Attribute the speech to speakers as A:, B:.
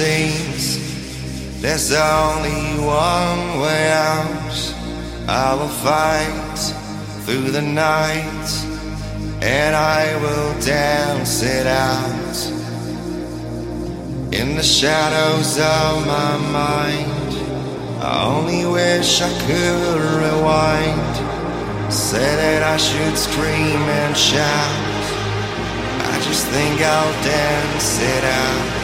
A: seems there's only one way out. I will fight through the night and I will dance it out. In the shadows of my mind, I only wish I could rewind. Say that I should scream and shout. I just think I'll dance it out.